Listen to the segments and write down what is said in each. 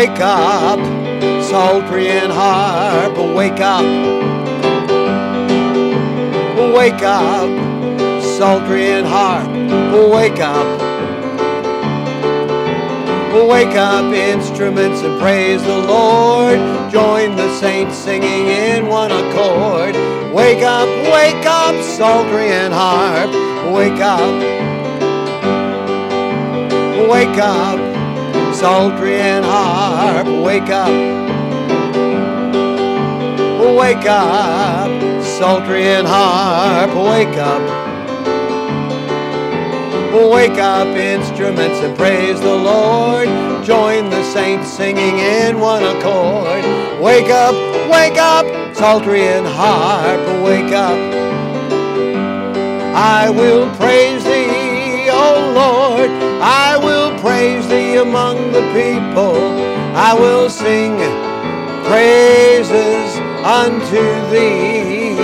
wake up, psaltery and harp, wake up. Wake up, psaltery and harp, wake up. Wake up, instruments, and praise the Lord. Join the saints singing in one accord. Wake up, wake up, psaltery and harp. Wake up, wake up, psaltery and harp. Wake up, wake up, psaltery and harp. Wake up. Wake up, instruments, and praise the Lord. Join the saints singing in one accord. Wake up, wake up, psaltery and harp. Wake up. I will praise thee, O Lord. I will praise thee among the people. I will sing praises unto thee.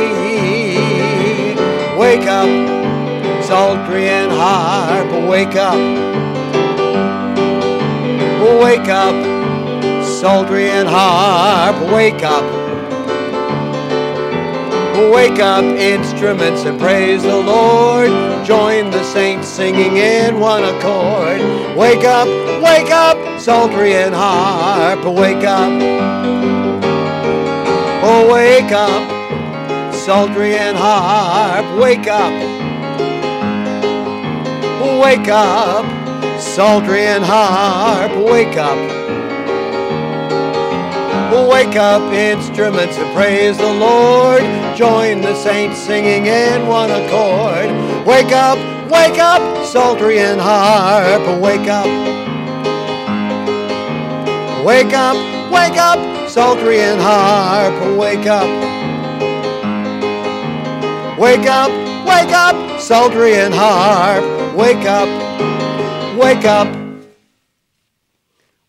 Wake up psaltery and harp, wake up. Wake up, psaltery and harp, wake up. Wake up, instruments, and praise the Lord. Join the saints singing in one accord. Wake up, wake up, psaltery and harp, wake up. Oh, wake up, psaltery and harp, wake up. Wake up, psaltery and harp, wake up. Wake up, instruments, and praise the Lord. Join the saints singing in one accord. Wake up, wake up, psaltery and harp, wake up. Wake up, wake up, psaltery and harp, wake up. Wake up, wake up, psaltery and harp, Wake up, wake up.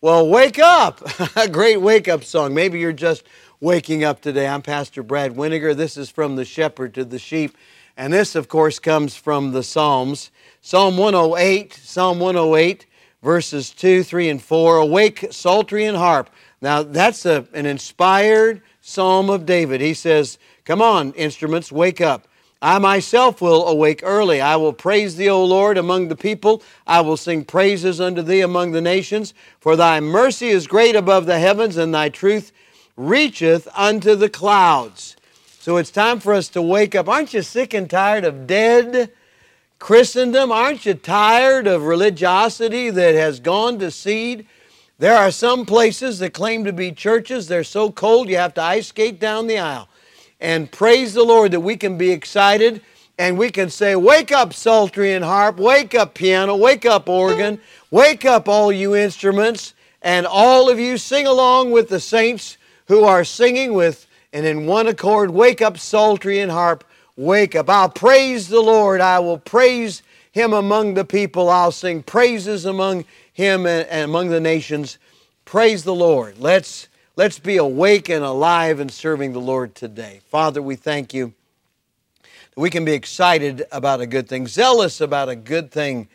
Well, wake up. A great wake up song. Maybe you're just waking up today. I'm Pastor Brad Weniger. This is from the shepherd to the sheep. And this, of course, comes from the Psalms. Psalm 108, Psalm 108, verses 2, 3, and 4. Awake, psaltery, and harp. Now, that's a, an inspired psalm of David. He says, Come on, instruments, wake up. I myself will awake early. I will praise thee, O Lord, among the people. I will sing praises unto thee among the nations. For thy mercy is great above the heavens, and thy truth reacheth unto the clouds. So it's time for us to wake up. Aren't you sick and tired of dead Christendom? Aren't you tired of religiosity that has gone to seed? There are some places that claim to be churches. They're so cold you have to ice skate down the aisle and praise the Lord that we can be excited and we can say, Wake up, psaltery and harp, wake up, piano, wake up, organ, wake up, all you instruments, and all of you sing along with the saints who are singing with and in one accord, wake up, psaltery and harp, wake up. I'll praise the Lord, I will praise him among the people, I'll sing praises among him and, among the nations. Praise the Lord. Let's Let's be awake and alive and serving the Lord today. Father, we thank you we can be excited about a good thing, zealous about a good thing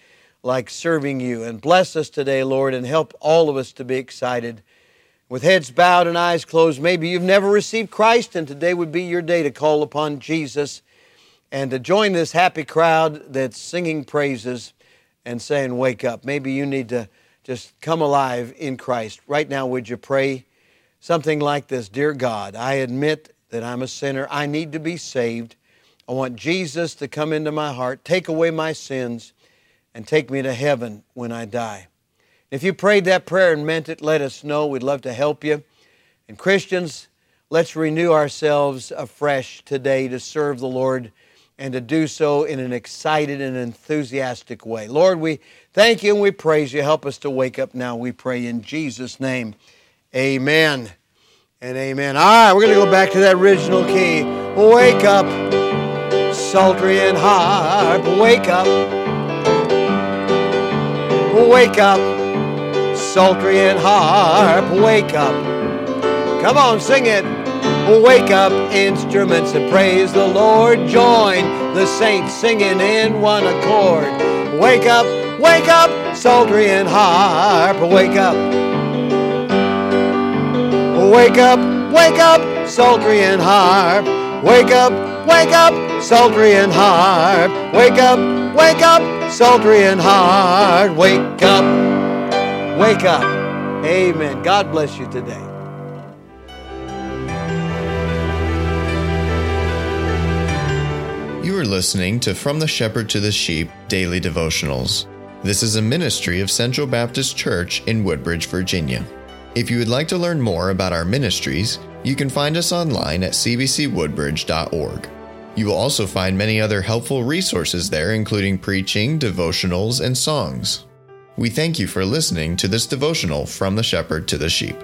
like serving you. And bless us today, Lord, and help all of us to be excited. With heads bowed and eyes closed, maybe you've never received Christ, and today would be your day to call upon Jesus and to join this happy crowd that's singing praises and saying, Wake up. Maybe you need to just come alive in Christ. Right now, would you pray? Something like this Dear God, I admit that I'm a sinner. I need to be saved. I want Jesus to come into my heart, take away my sins, and take me to heaven when I die. If you prayed that prayer and meant it, let us know. We'd love to help you. And Christians, let's renew ourselves afresh today to serve the Lord and to do so in an excited and enthusiastic way. Lord, we thank you and we praise you. Help us to wake up now, we pray in Jesus' name. Amen and amen. All right, we're going to go back to that original key. Wake up, psaltery and harp. Wake up. Wake up, psaltery and harp. Wake up. Come on, sing it. Wake up, instruments, and praise the Lord. Join the saints singing in one accord. Wake up, wake up, psaltery and harp. Wake up. Wake up, wake up, psaltery and harp. Wake up, wake up, psaltery and harp. Wake up, wake up, psaltery and harp. Wake up, wake up. Amen. God bless you today. You are listening to From the Shepherd to the Sheep Daily Devotionals. This is a ministry of Central Baptist Church in Woodbridge, Virginia. If you would like to learn more about our ministries, you can find us online at cbcwoodbridge.org. You will also find many other helpful resources there, including preaching, devotionals, and songs. We thank you for listening to this devotional from the shepherd to the sheep.